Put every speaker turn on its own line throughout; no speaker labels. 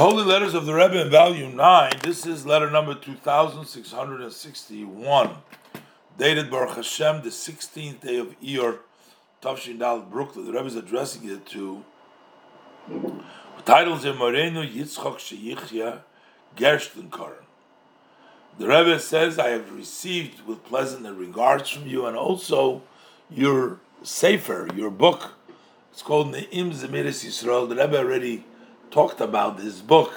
Holy Letters of the Rebbe in Volume 9. This is letter number 2661, dated Baruch Hashem, the 16th day of Iyar, Tafshin Dal, Brooklyn. The Rebbe is addressing it to titles in Moreno Yitzchok Sheyichya Gerstenkorn. The Rebbe says, I have received with pleasant regards from you and also your Sefer, your book. It's called Ne'im Zemiros Yisrael. The Rebbe already talked about his book,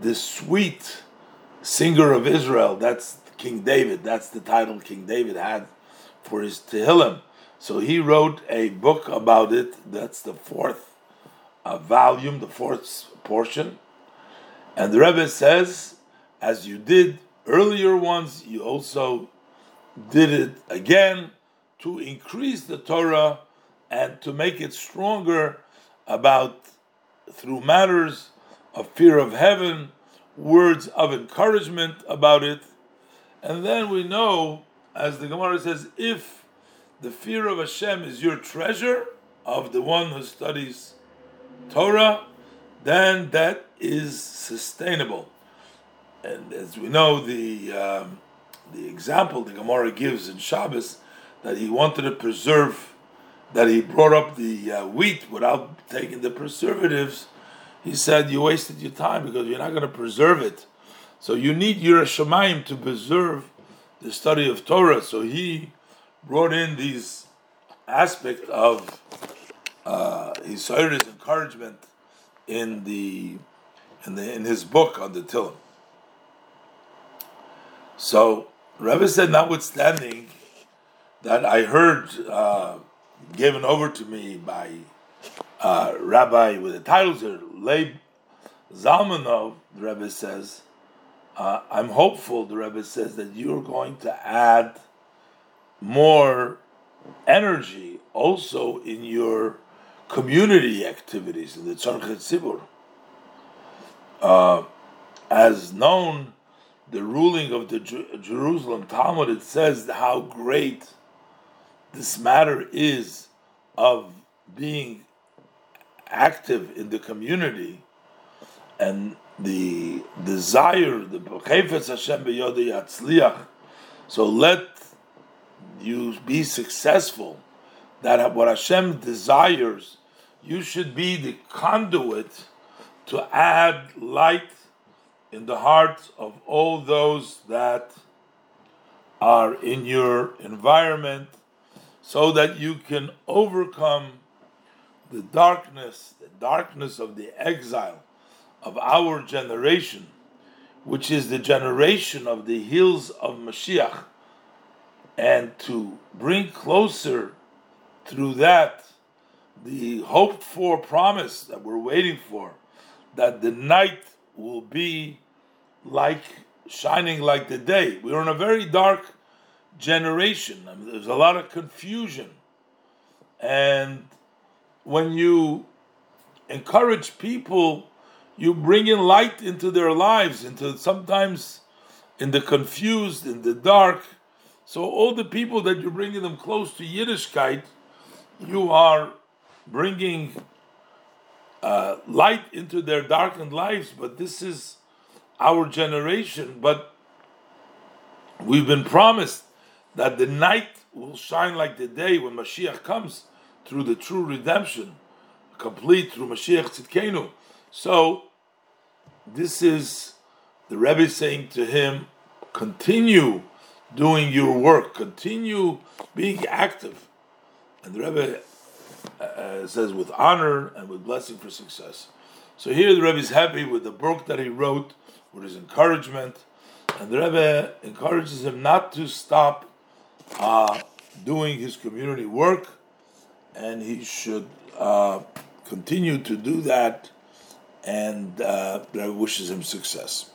the sweet singer of Israel. That's King David. That's the title King David had for his Tehillim. So he wrote a book about it. That's the fourth uh, volume, the fourth portion. And the Rebbe says, as you did earlier ones, you also did it again to increase the Torah and to make it stronger about through matters of fear of heaven, words of encouragement about it. And then we know, as the Gemara says, if the fear of Hashem is your treasure of the one who studies Torah, then that is sustainable. And as we know, the um, the example the Gemara gives in Shabbos that he wanted to preserve that he brought up the uh, wheat without taking the preservatives, he said, You wasted your time because you're not going to preserve it. So you need your to preserve the study of Torah. So he brought in these aspects of uh, his encouragement in the in the in his book on the Tillim. So Rebbe said, notwithstanding that I heard. Uh, given over to me by uh, Rabbi with the titles here, Leib Zalmanov, the Rebbe says, uh, I'm hopeful, the Rebbe says, that you're going to add more energy also in your community activities, in the Tzarchei Tzibur. Uh, as known, the ruling of the Jerusalem Talmud, it says how great this matter is of being active in the community and the desire, the Chayfetz Hashem Yatzliach. So let you be successful. That what Hashem desires, you should be the conduit to add light in the hearts of all those that are in your environment so that you can overcome the darkness, the darkness of the exile of our generation, which is the generation of the hills of Mashiach, and to bring closer through that the hoped for promise that we're waiting for, that the night will be like shining like the day. We're in a very dark generation. I mean, there's a lot of confusion. And when you encourage people, you bring in light into their lives, into sometimes in the confused, in the dark. So all the people that you're bringing them close to Yiddishkeit, you are bringing uh, light into their darkened lives. But this is our generation. But we've been promised that the night will shine like the day when Mashiach comes through the true redemption, complete through Mashiach Tzidkenu. So, this is the Rebbe saying to him, continue doing your work, continue being active. And the Rebbe uh, uh, says, with honor and with blessing for success. So here the Rebbe is happy with the book that he wrote, with his encouragement, and the Rebbe encourages him not to stop uh, doing his community work, and he should uh, continue to do that, and uh, wishes him success.